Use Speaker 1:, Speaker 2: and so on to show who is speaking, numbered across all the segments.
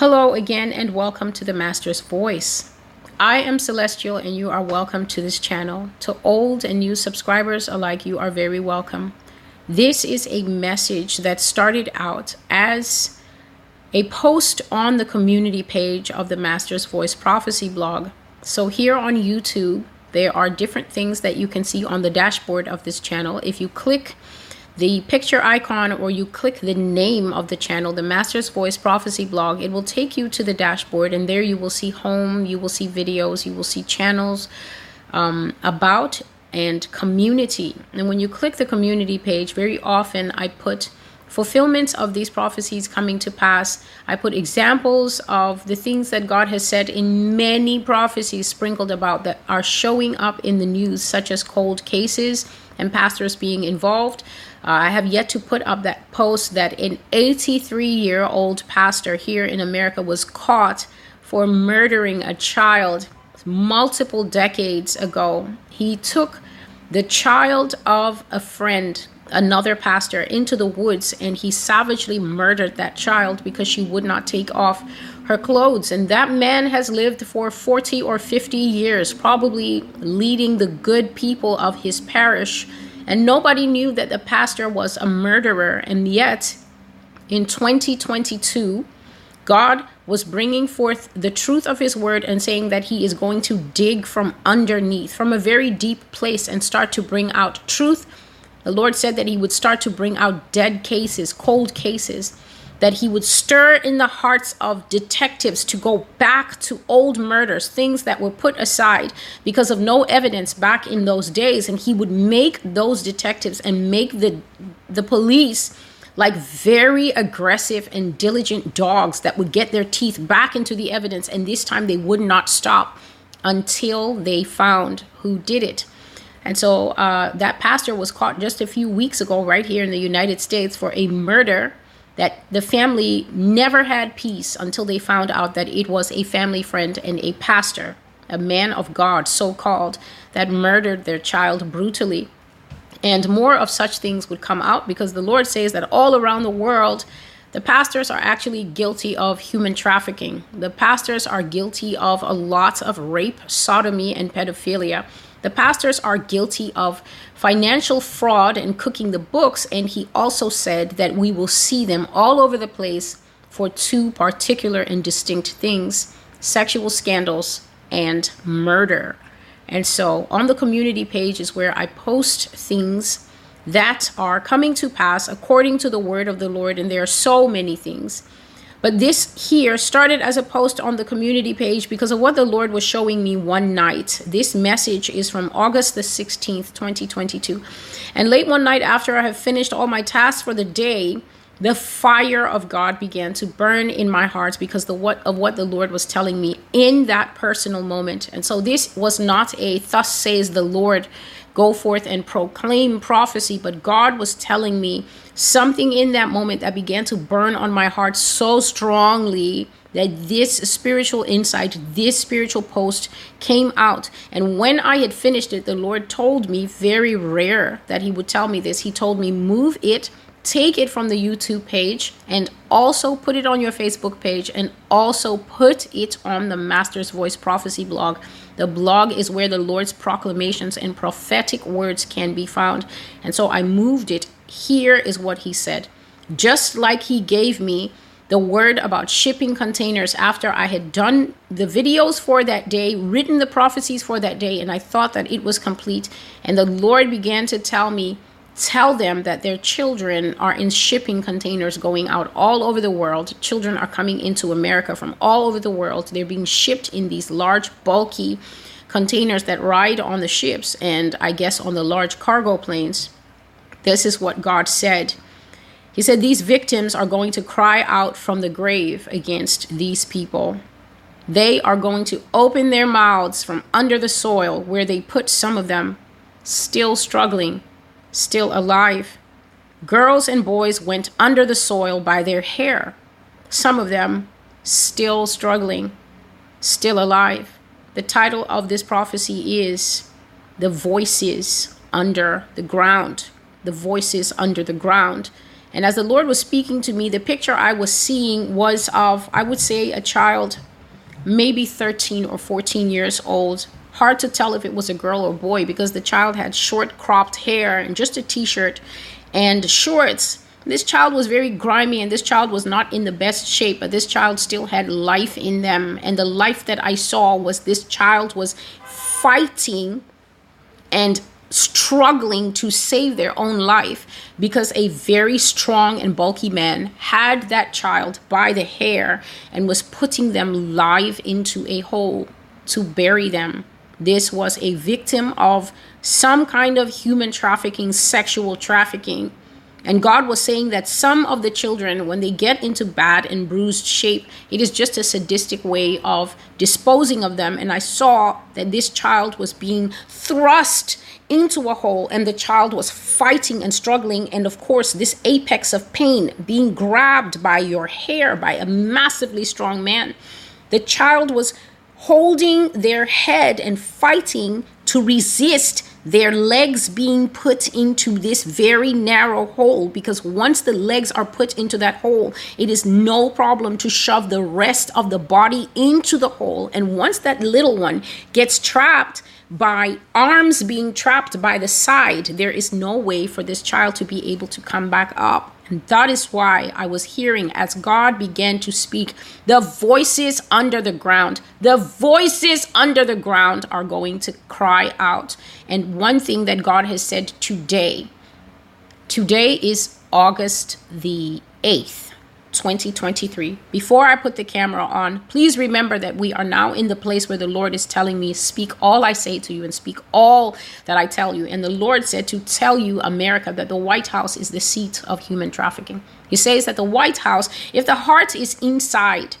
Speaker 1: Hello again, and welcome to the Master's Voice. I am Celestial, and you are welcome to this channel. To old and new subscribers alike, you are very welcome. This is a message that started out as a post on the community page of the Master's Voice Prophecy blog. So, here on YouTube, there are different things that you can see on the dashboard of this channel. If you click the picture icon or you click the name of the channel, the Master's Voice Prophecy blog, it will take you to the dashboard and there you will see home, you will see videos, you will see channels um, about and community. And when you click the community page, very often I put fulfillments of these prophecies coming to pass. I put examples of the things that God has said in many prophecies sprinkled about that are showing up in the news, such as cold cases and pastors being involved. Uh, I have yet to put up that post that an 83 year old pastor here in America was caught for murdering a child multiple decades ago. He took the child of a friend, another pastor, into the woods and he savagely murdered that child because she would not take off her clothes. And that man has lived for 40 or 50 years, probably leading the good people of his parish and nobody knew that the pastor was a murderer. And yet, in 2022, God was bringing forth the truth of his word and saying that he is going to dig from underneath, from a very deep place, and start to bring out truth. The Lord said that he would start to bring out dead cases, cold cases that he would stir in the hearts of detectives to go back to old murders, things that were put aside because of no evidence back in those days. And he would make those detectives and make the, the police like very aggressive and diligent dogs that would get their teeth back into the evidence. And this time they would not stop until they found who did it. And so uh, that pastor was caught just a few weeks ago, right here in the United States, for a murder that the family never had peace until they found out that it was a family friend and a pastor, a man of God, so called, that murdered their child brutally. And more of such things would come out because the Lord says that all around the world, the pastors are actually guilty of human trafficking. The pastors are guilty of a lot of rape, sodomy, and pedophilia. The pastors are guilty of financial fraud and cooking the books, and he also said that we will see them all over the place for two particular and distinct things sexual scandals and murder. And so on the community page is where I post things that are coming to pass according to the word of the Lord, and there are so many things. But this here started as a post on the community page because of what the Lord was showing me one night. This message is from August the 16th, 2022. And late one night, after I have finished all my tasks for the day, the fire of God began to burn in my heart because the what of what the Lord was telling me in that personal moment. And so this was not a thus says the Lord go forth and proclaim prophecy. But God was telling me something in that moment that began to burn on my heart so strongly that this spiritual insight, this spiritual post came out. And when I had finished it, the Lord told me, very rare that He would tell me this, He told me, move it take it from the YouTube page and also put it on your Facebook page and also put it on the Master's Voice Prophecy blog. The blog is where the Lord's proclamations and prophetic words can be found. And so I moved it. Here is what he said. Just like he gave me the word about shipping containers after I had done the videos for that day, written the prophecies for that day, and I thought that it was complete. And the Lord began to tell me tell them that their children are in shipping containers going out all over the world. Children are coming into America from all over the world. They're being shipped in these large, bulky containers that ride on the ships and I guess on the large cargo planes. This is what God said. He said, These victims are going to cry out from the grave against these people. They are going to open their mouths from under the soil where they put some of them, still struggling still alive. Girls and boys went under the soil by their hair, some of them still struggling, still alive. The title of this prophecy is The Voices Under the Ground. The Voices Under the Ground. And as the Lord was speaking to me, the picture I was seeing was of, I would say, a child, maybe 13 or 14 years old. Hard to tell if it was a girl or boy because the child had short cropped hair and just a t shirt and shorts. This child was very grimy and this child was not in the best shape, but this child still had life in them. And the life that I saw was this child was fighting and struggling to save their own life because a very strong and bulky man had that child by the hair and was putting them live into a hole to bury them. This was a victim of some kind of human trafficking, sexual trafficking. And God was saying that some of the children, when they get into bad and bruised shape, it is just a sadistic way of disposing of them. And I saw that this child was being thrust into a hole and the child was fighting and struggling and of course this apex of pain being grabbed by your hair by a massively strong man the child was holding their head and fighting to resist their legs being put into this very narrow hole because once the legs are put into that hole, it is no problem to shove the rest of the body into the hole. And once that little one gets trapped, by arms being trapped by the side, there is no way for this child to be able to come back up. And that is why I was hearing as God began to speak, the voices under the ground, the voices under the ground are going to cry out. And one thing that God has said today, today is August the 8th. 2023. Before I put the camera on, please remember that we are now in the place where the Lord is telling me, Speak all I say to you and speak all that I tell you. And the Lord said to tell you, America, that the White House is the seat of human trafficking. He says that the White House, if the heart is inside,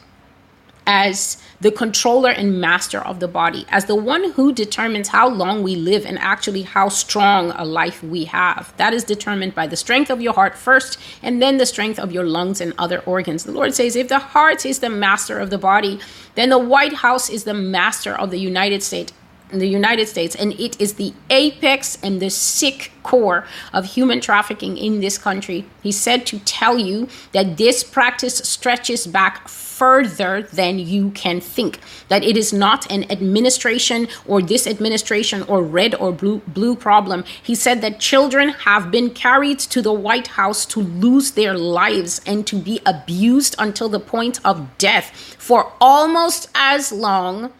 Speaker 1: as the controller and master of the body, as the one who determines how long we live and actually how strong a life we have. That is determined by the strength of your heart first, and then the strength of your lungs and other organs. The Lord says, if the heart is the master of the body, then the White House is the master of the United States the United States, and it is the apex and the sick core of human trafficking in this country. He said to tell you that this practice stretches back further than you can think. That it is not an administration or this administration or red or blue, blue problem. He said that children have been carried to the White House to lose their lives and to be abused until the point of death for almost as long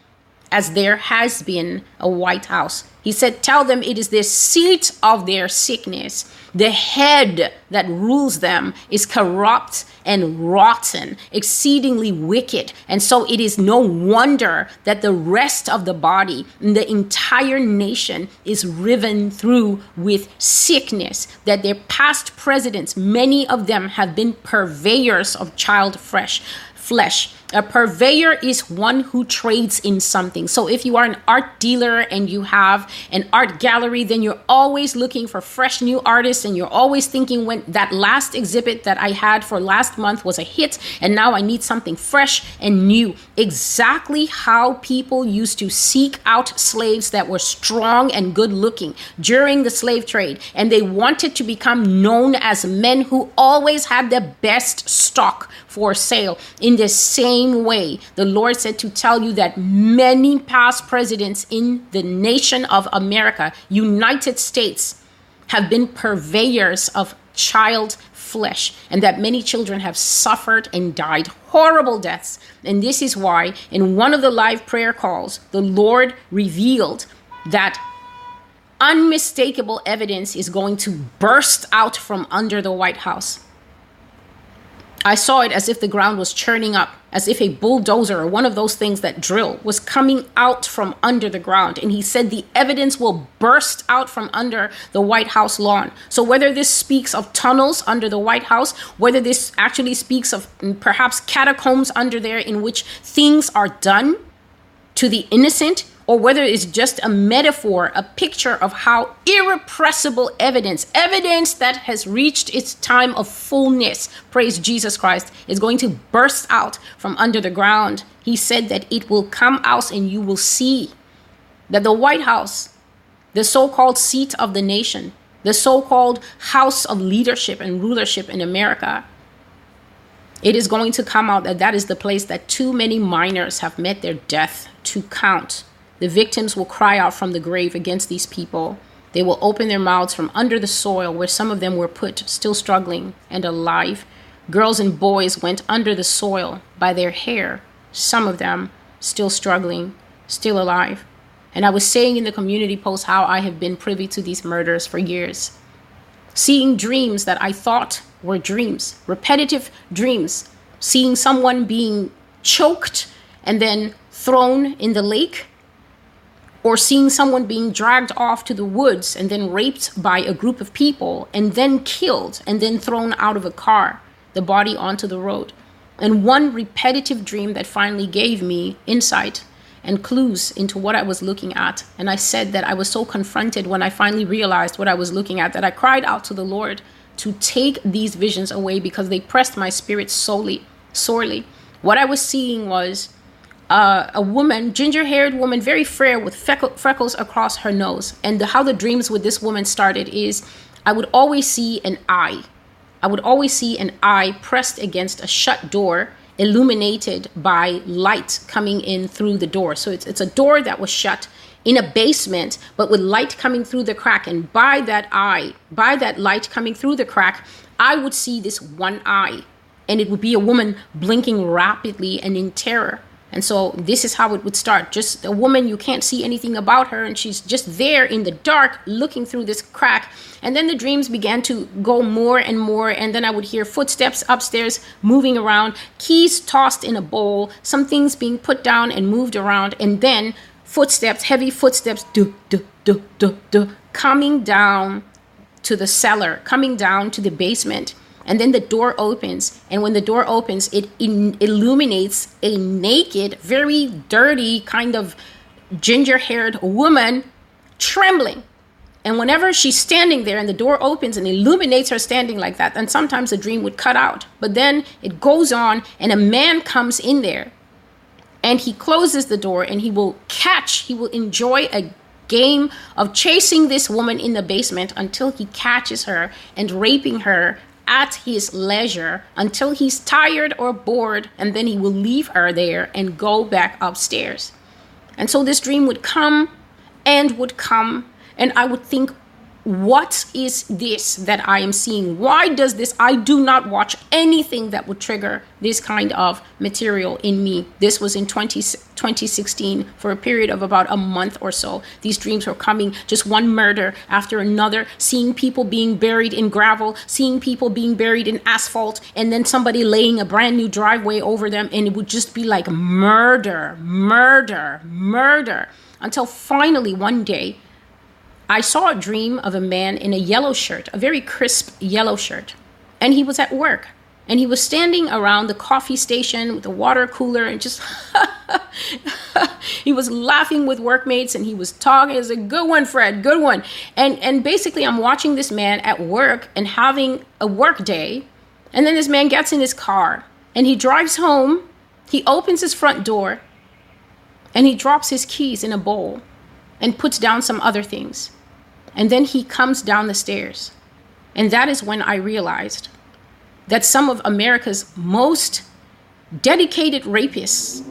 Speaker 1: as there has been a White House. He said, Tell them it is the seat of their sickness. The head that rules them is corrupt and rotten, exceedingly wicked. And so it is no wonder that the rest of the body, the entire nation, is riven through with sickness. That their past presidents, many of them have been purveyors of child fresh flesh. A purveyor is one who trades in something. So if you are an art dealer and you have an art gallery, then you're always looking for fresh new artists and you're always thinking when that last exhibit that I had for last month was a hit and now I need something fresh and new. Exactly how people used to seek out slaves that were strong and good looking during the slave trade and they wanted to become known as men who always had the best stock for sale. In the same way, the Lord said to tell you that many past presidents in the nation of America, United States, have been purveyors of child flesh, and that many children have suffered and died horrible deaths. And this is why, in one of the live prayer calls, the Lord revealed that unmistakable evidence is going to burst out from under the White House. I saw it as if the ground was churning up, as if a bulldozer or one of those things that drill was coming out from under the ground. And he said the evidence will burst out from under the White House lawn. So, whether this speaks of tunnels under the White House, whether this actually speaks of perhaps catacombs under there in which things are done to the innocent, or whether it's just a metaphor, a picture of how irrepressible evidence, evidence that has reached its time of fullness, praise Jesus Christ, is going to burst out from under the ground. He said that it will come out and you will see that the White House, the so called seat of the nation, the so called house of leadership and rulership in America, it is going to come out that that is the place that too many minors have met their death to count. The victims will cry out from the grave against these people. They will open their mouths from under the soil where some of them were put, still struggling and alive. Girls and boys went under the soil by their hair, some of them still struggling, still alive. And I was saying in the community post how I have been privy to these murders for years. Seeing dreams that I thought were dreams, repetitive dreams, seeing someone being choked and then thrown in the lake, or seeing someone being dragged off to the woods and then raped by a group of people and then killed and then thrown out of a car, the body onto the road. And one repetitive dream that finally gave me insight and clues into what I was looking at. And I said that I was so confronted when I finally realized what I was looking at that I cried out to the Lord to take these visions away because they pressed my spirit solely, sorely. What I was seeing was uh, a woman, ginger haired woman, very fair with freckles across her nose. And the, how the dreams with this woman started is I would always see an eye. I would always see an eye pressed against a shut door illuminated by light coming in through the door. So it's, it's a door that was shut in a basement, but with light coming through the crack. And by that eye, by that light coming through the crack, I would see this one eye. And it would be a woman blinking rapidly and in terror. And so this is how it would start. Just a woman, you can't see anything about her, and she's just there in the dark looking through this crack. And then the dreams began to go more and more. And then I would hear footsteps upstairs moving around, keys tossed in a bowl, some things being put down and moved around. And then footsteps, heavy footsteps, do, do, do, do, do, coming down to the cellar, coming down to the basement and then the door opens. And when the door opens it in- illuminates a naked very dirty kind of ginger haired woman trembling. And whenever she's standing there and the door opens and illuminates her standing like that then sometimes the dream would cut out. But then it goes on and a man comes in there and he closes the door and he will catch he will enjoy a game of chasing this woman in the basement until he catches her and raping her at his leisure until he's tired or bored, and then he will leave her there and go back upstairs. And so this dream would come and would come, and I would think, what is this that I am seeing? Why does this? I do not watch anything that would trigger this kind of material in me. This was in 20, 2016 for a period of about a month or so. These dreams were coming, just one murder after another, seeing people being buried in gravel, seeing people being buried in asphalt, and then somebody laying a brand new driveway over them, and it would just be like murder, murder, murder. Until finally one day, I saw a dream of a man in a yellow shirt, a very crisp yellow shirt, and he was at work. And he was standing around the coffee station with a water cooler and just he was laughing with workmates and he was talking. It was a good one, Fred, good one. And and basically I'm watching this man at work and having a work day. And then this man gets in his car and he drives home. He opens his front door and he drops his keys in a bowl and puts down some other things. And then he comes down the stairs. And that is when I realized that some of America's most dedicated rapists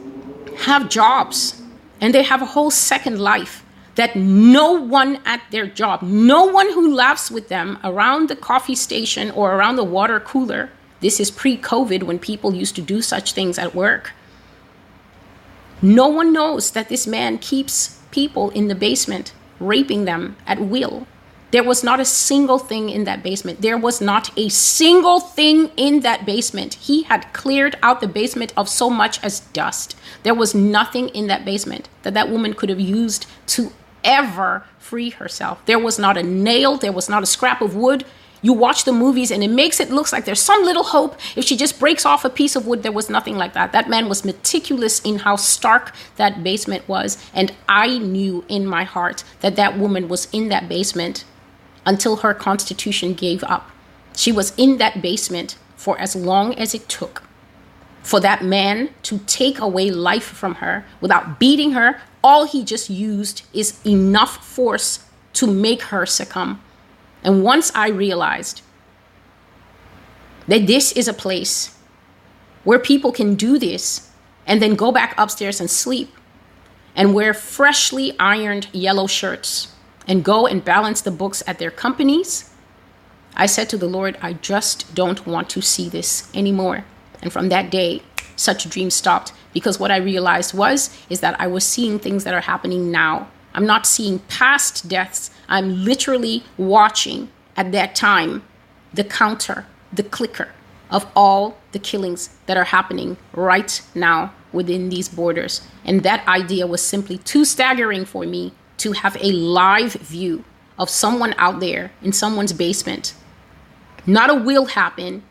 Speaker 1: have jobs and they have a whole second life that no one at their job, no one who laughs with them around the coffee station or around the water cooler. This is pre COVID when people used to do such things at work. No one knows that this man keeps people in the basement raping them at will. There was not a single thing in that basement. There was not a single thing in that basement. He had cleared out the basement of so much as dust. There was nothing in that basement that that woman could have used to ever free herself. There was not a nail, there was not a scrap of wood, you watch the movies and it makes it look like there's some little hope. If she just breaks off a piece of wood there was nothing like that. That man was meticulous in how stark that basement was. And i knew in my heart that that woman was in that basement until her constitution gave up. She was in that basement for as long as it took for that man to take away life from her without beating her. All he just used is enough force to make her succumb And once I realized that this is a place where people can do this and then go back upstairs and sleep and wear freshly ironed yellow shirts and go and balance the books at their companies, I said to the Lord, I just don't want to see this anymore. And from that day, such dreams stopped because what I realized was is that I was seeing things that are happening now. I'm not seeing past deaths. I'm literally watching at that time the counter, the clicker of all the killings that are happening right now within these borders. And that idea was simply too staggering for me to have a live view of someone out there in someone's basement. Not a will happen,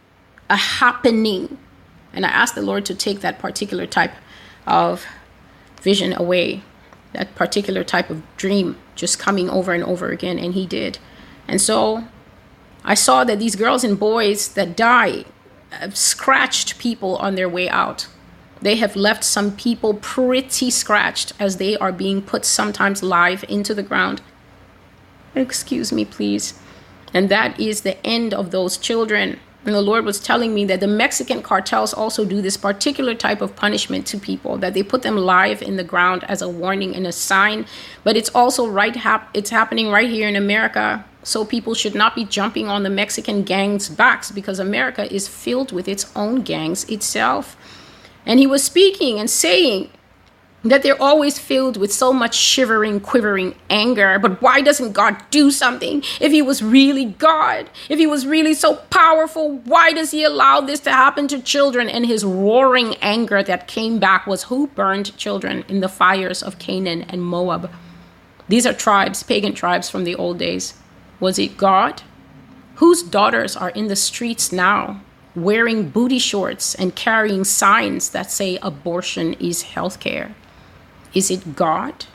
Speaker 1: a happening. And I asked the Lord to take that particular type of vision away, that particular type of dream just coming over and over again. And He did. And so I saw that these girls and boys that die have scratched people on their way out. They have left some people pretty scratched as they are being put sometimes live into the ground. Excuse me, please. And that is the end of those children. And the Lord was telling me that the Mexican cartels also do this particular type of punishment to people, that they put them live in the ground as a warning and a sign. But it's also right hap- it's happening right here in America. So people should not be jumping on the Mexican gangs' backs because America is filled with its own gangs itself. And he was speaking and saying that they're always filled with so much shivering, quivering anger. But why doesn't God do something? If He was really God, if He was really so powerful, why does He allow this to happen to children? And His roaring anger that came back was who burned children in the fires of Canaan and Moab? These are tribes, pagan tribes from the old days. Was it God? Whose daughters are in the streets now? wearing booty shorts and carrying signs that say abortion is healthcare? Is it God?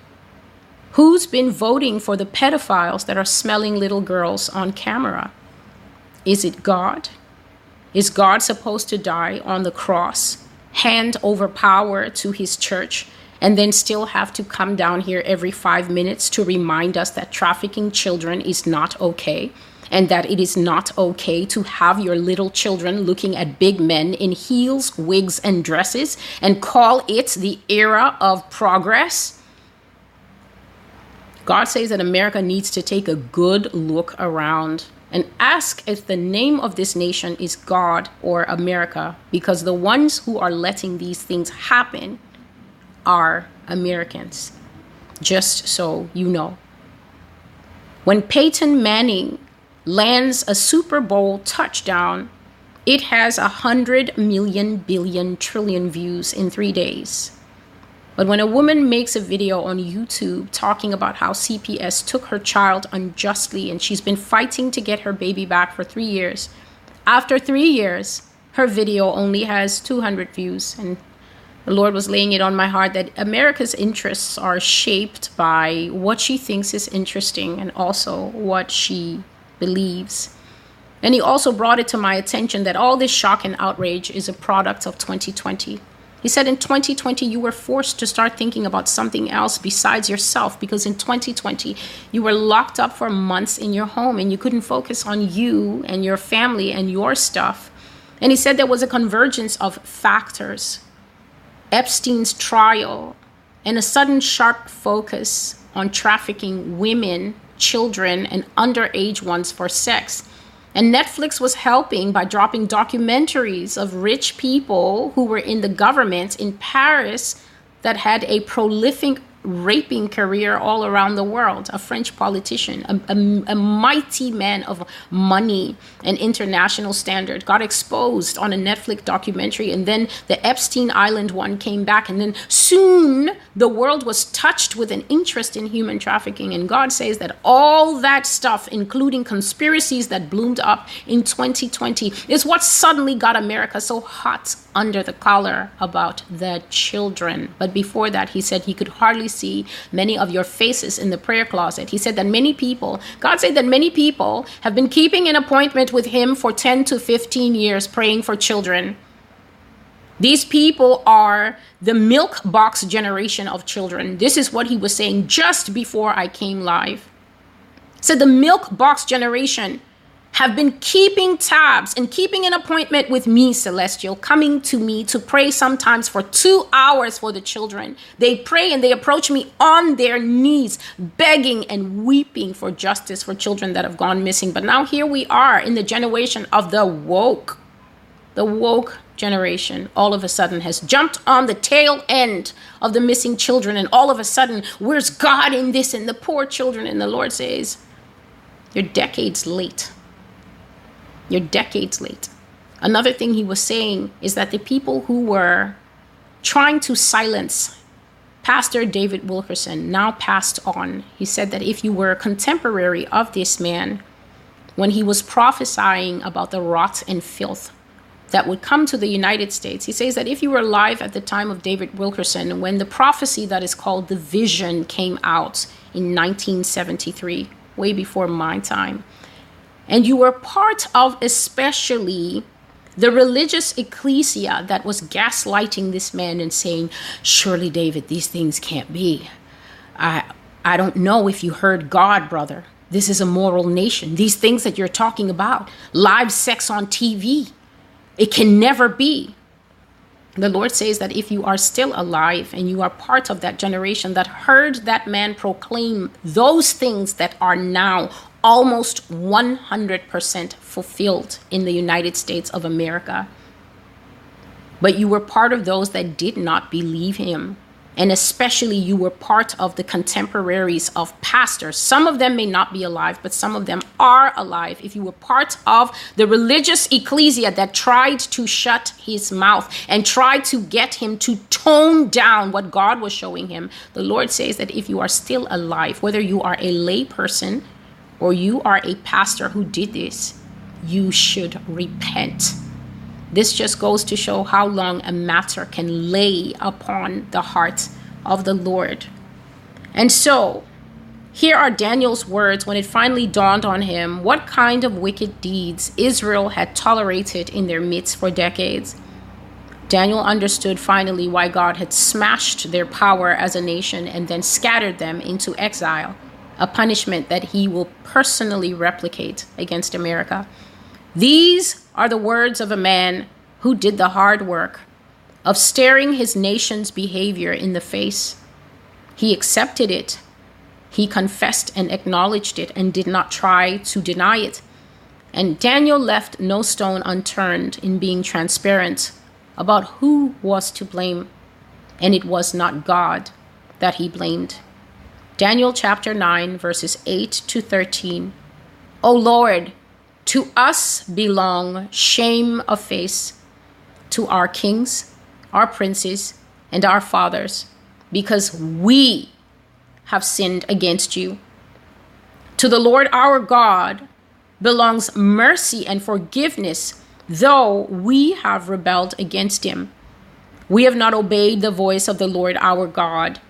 Speaker 1: Who's been voting for the pedophiles that are smelling little girls on camera? Is it God? Is God supposed to die on the cross, hand over power to his church, and then still have to come down here every five minutes to remind us that trafficking children is not okay? And that it is not okay to have your little children looking at big men in heels, wigs, and dresses and call it the era of progress. God says that America needs to take a good look around and ask if the name of this nation is God or America, because the ones who are letting these things happen are Americans. Just so you know. When Peyton Manning lands a Super Bowl touchdown, it has a hundred million billion trillion views in three days. But when a woman makes a video on YouTube talking about how CPS took her child unjustly and she's been fighting to get her baby back for three years, after three years, her video only has 200 views. And the Lord was laying it on my heart that America's interests are shaped by what she thinks is interesting and also what she believes. And he also brought it to my attention that all this shock and outrage is a product of 2020. He said in 2020, you were forced to start thinking about something else besides yourself because in 2020, you were locked up for months in your home and you couldn't focus on you and your family and your stuff. And he said there was a convergence of factors Epstein's trial and a sudden sharp focus on trafficking women children and underage ones for sex. And Netflix was helping by dropping documentaries of rich people who were in the government in Paris that had a prolific raping career all around the world, a French politician, a, a, a, mighty man of money and international standard, got exposed on a Netflix documentary. And then the Epstein Island one came back. And then soon the world was touched with an interest in human trafficking. And God says that all that stuff, including conspiracies that bloomed up in 2020, is what suddenly got America so hot under the collar about the children. But before that, he said he could hardly see many of your faces in the prayer closet. He said that many people, God said that many people have been keeping an appointment with him for 10 to 15 years praying for children. These people are the milk box generation of children. This is what he was saying just before I came live. So the milk box generation have been keeping tabs and keeping an appointment with me, Celestial, coming to me to pray sometimes for two hours for the children. They pray and they approach me on their knees, begging and weeping for justice for children that have gone missing. But now here we are in the generation of the woke. The woke generation all of a sudden has jumped on the tail end of the missing children, and all of a sudden, where's God in this? And the poor children, and the Lord says, You're decades late. You're decades late. Another thing he was saying is that the people who were trying to silence Pastor David Wilkerson now passed on. He said that if you were a contemporary of this man, when he was prophesying about the rot and filth that would come to the United States, he says that if you were alive at the time of David Wilkerson, when the prophecy that is called the vision came out in 1973, way before my time, and you were part of, especially, the religious ecclesia that was gaslighting this man and saying, Surely, David, these things can't be. I, I don't know if you heard God, brother. This is a moral nation. These things that you're talking about, live sex on TV, it can never be. The Lord says that if you are still alive and you are part of that generation that heard that man proclaim those things that are now almost 100% fulfilled in the United States of America. But you were part of those that did not believe him. And especially, you were part of the contemporaries of pastors. Some of them may not be alive, but some of them are alive. If you were part of the religious ecclesia that tried to shut his mouth and tried to get him to tone down what God was showing him, the Lord says that if you are still alive, whether you are a lay person or you are a pastor who did this, you should repent. This just goes to show how long a matter can lay upon the heart of the Lord. And so, here are Daniel's words when it finally dawned on him what kind of wicked deeds Israel had tolerated in their midst for decades. Daniel understood finally why God had smashed their power as a nation and then scattered them into exile a punishment that he will personally replicate against America. These are the words of a man who did the hard work of staring his nation's behavior in the face. He accepted it. He confessed and acknowledged it and did not try to deny it. And Daniel left no stone unturned in being transparent about who was to blame. And it was not God that he blamed. Daniel chapter 9, verses 8 to 13. O Lord, to us belong shame of face, to our kings, our princes, and our fathers, because we have sinned against you. To the Lord our God belongs mercy and forgiveness, though we have rebelled against him. We have not obeyed the voice of the Lord our God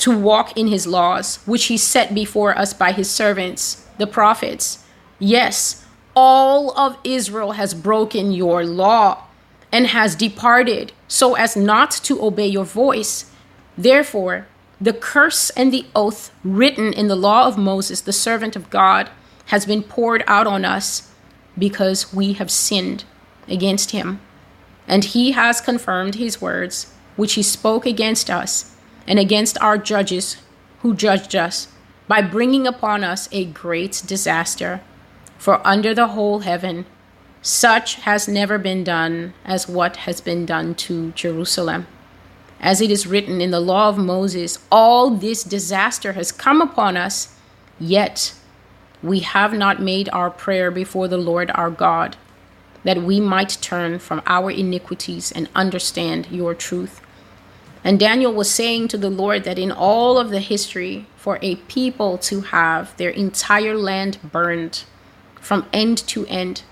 Speaker 1: to walk in his laws, which he set before us by his servants, the prophets. Yes, all of Israel has broken your law and has departed so as not to obey your voice. Therefore, the curse and the oath written in the law of Moses, the servant of God, has been poured out on us because we have sinned against him. And he has confirmed his words, which he spoke against us and against our judges who judged us by bringing upon us a great disaster. For under the whole heaven, such has never been done as what has been done to Jerusalem. As it is written in the law of Moses, all this disaster has come upon us, yet we have not made our prayer before the Lord our God, that we might turn from our iniquities and understand your truth. And Daniel was saying to the Lord that in all of the history, for a people to have their entire land burned from end to end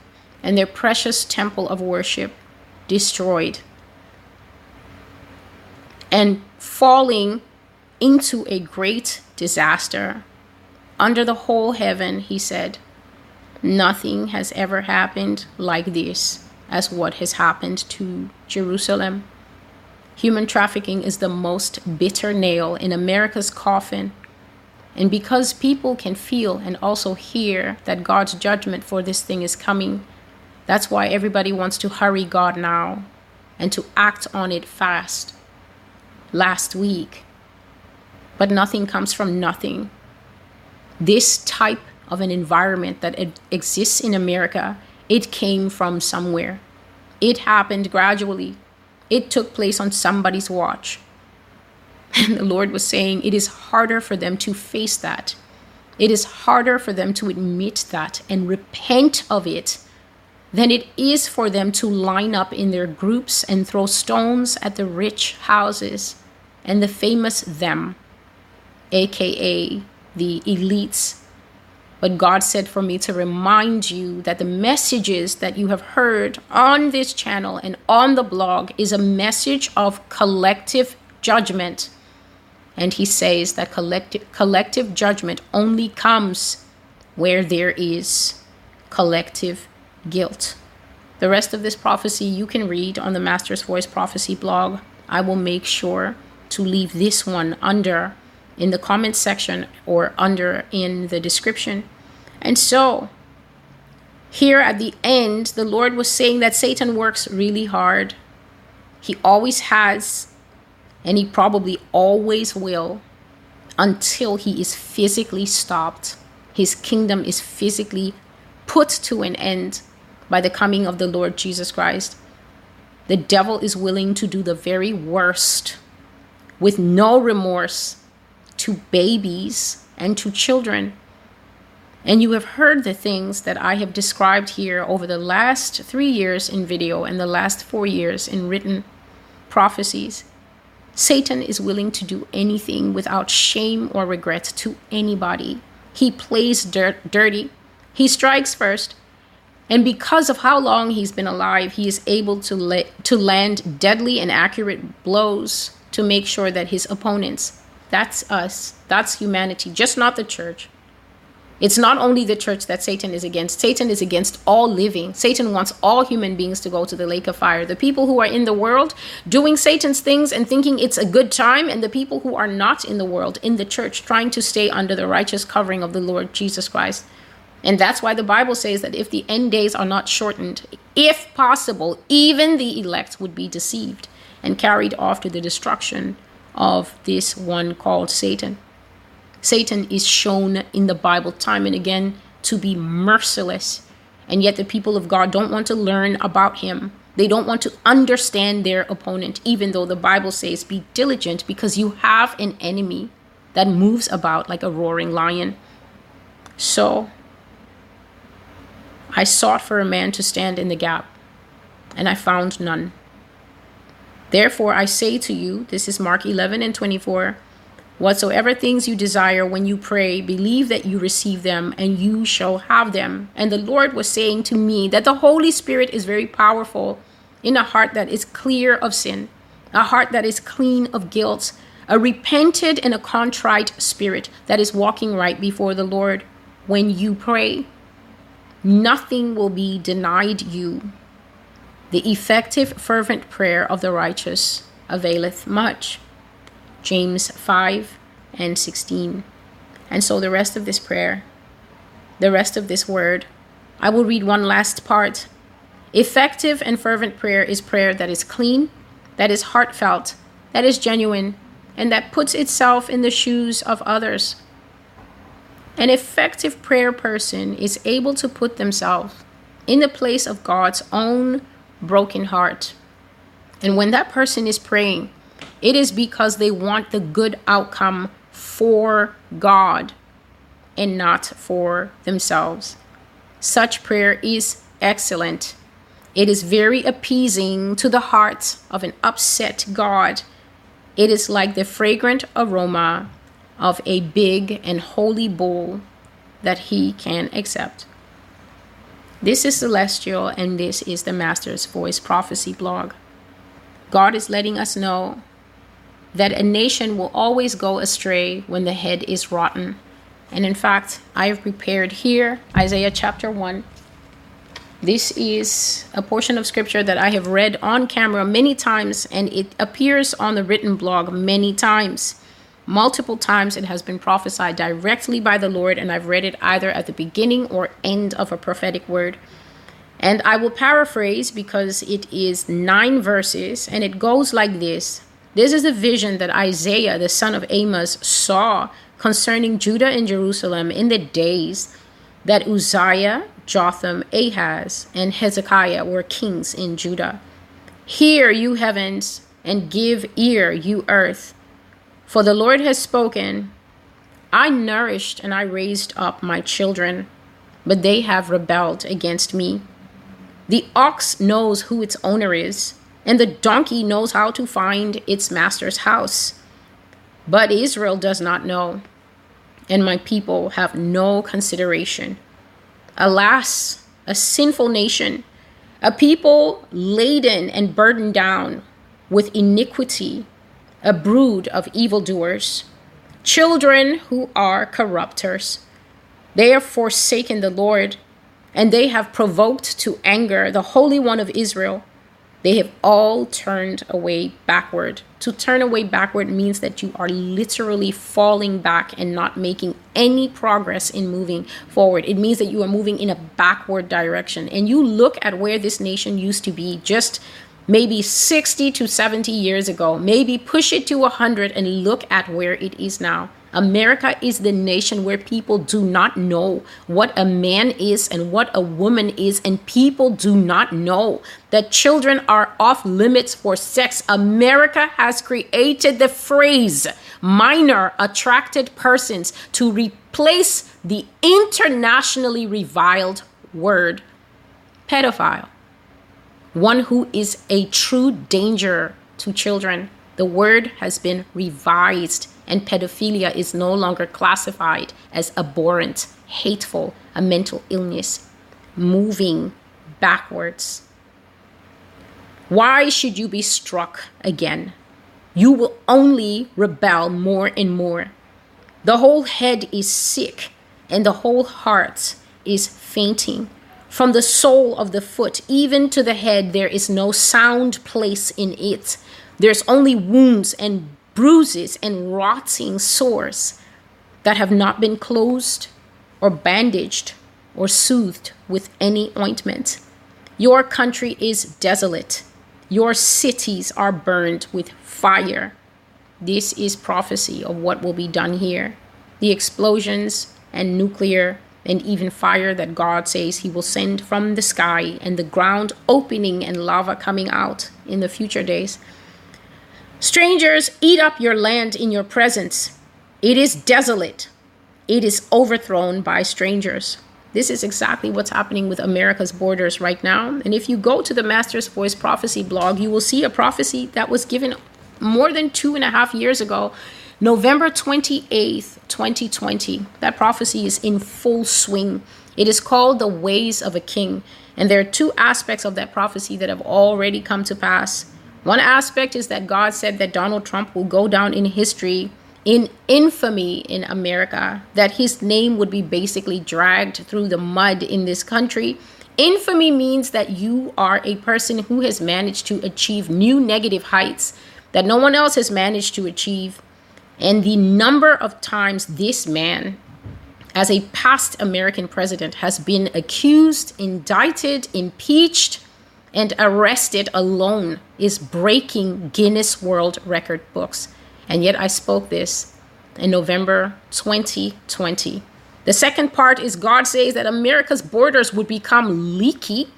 Speaker 1: and their precious temple of worship destroyed and falling into a great disaster under the whole heaven, he said, Nothing has ever happened like this as what has happened to Jerusalem. Human trafficking is the most bitter nail in America's coffin. And because people can feel and also hear that God's judgment for this thing is coming, that's why everybody wants to hurry God now and to act on it fast. Last week, but nothing comes from nothing. This type of an environment that exists in America, it came from somewhere. It happened gradually. It took place on somebody's watch. And the Lord was saying it is harder for them to face that. It is harder for them to admit that and repent of it than it is for them to line up in their groups and throw stones at the rich houses and the famous them, aka the elites. But God said for me to remind you that the messages that you have heard on this channel and on the blog is a message of collective judgment and he says that collective, collective judgment only comes where there is collective guilt. The rest of this prophecy you can read on the Master's Voice Prophecy blog. I will make sure to leave this one under in the comment section or under in the description. And so, here at the end, the Lord was saying that Satan works really hard. He always has and he probably always will until he is physically stopped. His kingdom is physically put to an end by the coming of the Lord Jesus Christ. The devil is willing to do the very worst with no remorse to babies and to children. And you have heard the things that I have described here over the last three years in video and the last four years in written prophecies. Satan is willing to do anything without shame or regret to anybody. He plays dirt, dirty. He strikes first. And because of how long he's been alive, he is able to, to land deadly and accurate blows to make sure that his opponents, that's us, that's humanity, just not the church, it's not only the church that Satan is against. Satan is against all living. Satan wants all human beings to go to the lake of fire. The people who are in the world doing Satan's things and thinking it's a good time, and the people who are not in the world, in the church, trying to stay under the righteous covering of the Lord Jesus Christ. And that's why the Bible says that if the end days are not shortened, if possible, even the elect would be deceived and carried off to the destruction of this one called Satan. Satan is shown in the Bible time and again to be merciless. And yet the people of God don't want to learn about him. They don't want to understand their opponent, even though the Bible says, Be diligent because you have an enemy that moves about like a roaring lion. So I sought for a man to stand in the gap, and I found none. Therefore, I say to you, this is Mark 11 and 24 Whatsoever things you desire when you pray, believe that you receive them and you shall have them. And the Lord was saying to me that the Holy Spirit is very powerful in a heart that is clear of sin, a heart that is clean of guilt, a repented and a contrite spirit that is walking right before the Lord. When you pray, nothing will be denied you. The effective, fervent prayer of the righteous availeth much. James 5 and 16. And so the rest of this prayer, the rest of this word, I will read one last part. Effective and fervent prayer is prayer that is clean, that is heartfelt, that is genuine, and that puts itself in the shoes of others. An effective prayer person is able to put themselves in the place of God's own broken heart. And when that person is praying, it is because they want the good outcome for God and not for themselves. Such prayer is excellent. It is very appeasing to the heart of an upset God. It is like the fragrant aroma of a big and holy bowl that he can accept. This is Celestial, and this is the Master's Voice Prophecy blog. God is letting us know that a nation will always go astray when the head is rotten. And in fact, I have prepared here Isaiah chapter 1. This is a portion of scripture that I have read on camera many times, and it appears on the written blog many times. Multiple times it has been prophesied directly by the Lord, and I've read it either at the beginning or end of a prophetic word. And I will paraphrase because it is nine verses, and it goes like this This is the vision that Isaiah, the son of Amos, saw concerning Judah and Jerusalem in the days that Uzziah, Jotham, Ahaz, and Hezekiah were kings in Judah. Hear, you heavens, and give ear, you earth. For the Lord has spoken I nourished and I raised up my children, but they have rebelled against me. The ox knows who its owner is, and the donkey knows how to find its master's house. But Israel does not know, and my people have no consideration. Alas, a sinful nation, a people laden and burdened down with iniquity, a brood of evildoers, children who are corrupters. They have forsaken the Lord, and they have provoked to anger the Holy One of Israel. They have all turned away backward. To turn away backward means that you are literally falling back and not making any progress in moving forward. It means that you are moving in a backward direction. And you look at where this nation used to be just maybe 60 to 70 years ago, maybe push it to 100 and look at where it is now. America is the nation where people do not know what a man is and what a woman is, and people do not know that children are off limits for sex. America has created the phrase minor attracted persons to replace the internationally reviled word pedophile, one who is a true danger to children. The word has been revised and pedophilia is no longer classified as abhorrent, hateful, a mental illness, moving backwards. Why should you be struck again? You will only rebel more and more. The whole head is sick, and the whole heart is fainting. From the sole of the foot even to the head, there is no sound place in it. There's only wounds and bruises and rotting sores that have not been closed or bandaged or soothed with any ointment. Your country is desolate. Your cities are burned with fire. This is prophecy of what will be done here. The explosions and nuclear and even fire that God says He will send from the sky, and the ground opening and lava coming out in the future days. Strangers eat up your land in your presence. It is desolate. It is overthrown by strangers. This is exactly what's happening with America's borders right now. And if you go to the Master's Voice Prophecy blog, you will see a prophecy that was given more than two and a half years ago, November 28th, 2020. That prophecy is in full swing. It is called The Ways of a King. And there are two aspects of that prophecy that have already come to pass. One aspect is that God said that Donald Trump will go down in history in infamy in America, that his name would be basically dragged through the mud in this country. Infamy means that you are a person who has managed to achieve new negative heights that no one else has managed to achieve. And the number of times this man, as a past American president, has been accused, indicted, impeached, and arrested alone is breaking Guinness World Record books. And yet I spoke this in November 2020. The second part is God says that America's borders would become leaky,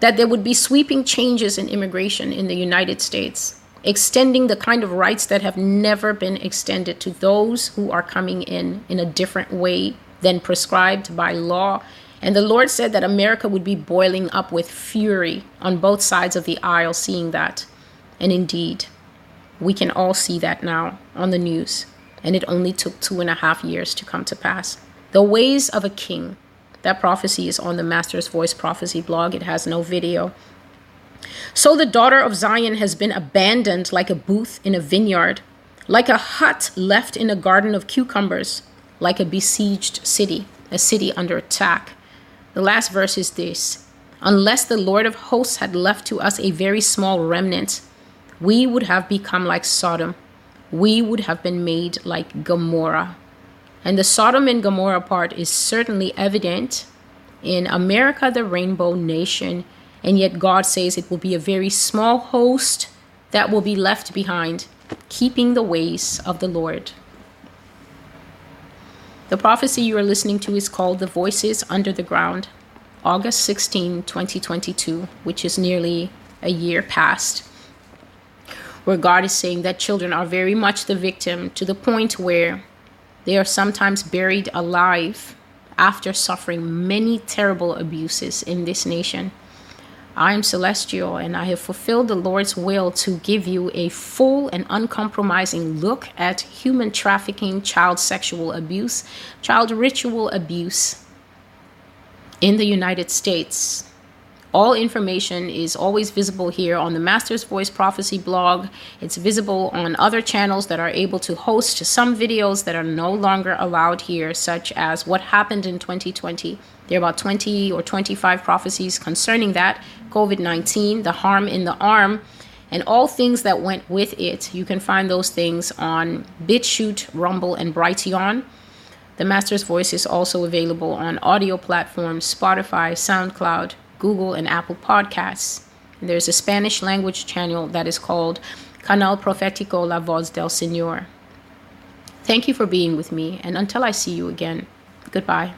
Speaker 1: that there would be sweeping changes in immigration in the United States, extending the kind of rights that have never been extended to those who are coming in in a different way than prescribed by law and the Lord said that America would be boiling up with fury on both sides of the aisle, seeing that. And indeed, we can all see that now on the news. And it only took two and a half years to come to pass. The ways of a king. That prophecy is on the Master's Voice Prophecy blog. It has no video. So the daughter of Zion has been abandoned like a booth in a vineyard, like a hut left in a garden of cucumbers, like a besieged city, a city under attack. The last verse is this Unless the Lord of hosts had left to us a very small remnant, we would have become like Sodom. we would have been made like Gomorrah. And the Sodom and Gomorrah part is certainly evident in America, the rainbow nation. And yet, God says it will be a very small host that will be left behind, keeping the ways of the Lord. The prophecy you are listening to is called The Voices Under the Ground, August 16, 2022, which is nearly a year past where God is saying that children are very much the victim to the point where they are sometimes buried alive after suffering many terrible abuses in this nation. I am celestial and I have fulfilled the Lord's will to give you a full and uncompromising look at human trafficking, child sexual abuse, child ritual abuse in the United States. All information is always visible here on the Master's Voice Prophecy blog. It's visible on other channels that are able to host some videos that are no longer allowed here, such as what happened in 2020. There are about 20 or 25 prophecies concerning that COVID 19, the harm in the arm, and all things that went with it. You can find those things on BitChute, Rumble, and Brighteon. The Master's Voice is also available on audio platforms Spotify, SoundCloud, Google, and Apple Podcasts. And there's a Spanish language channel that is called Canal Profético La Voz del Señor. Thank you for being with me, and until I see you again, goodbye.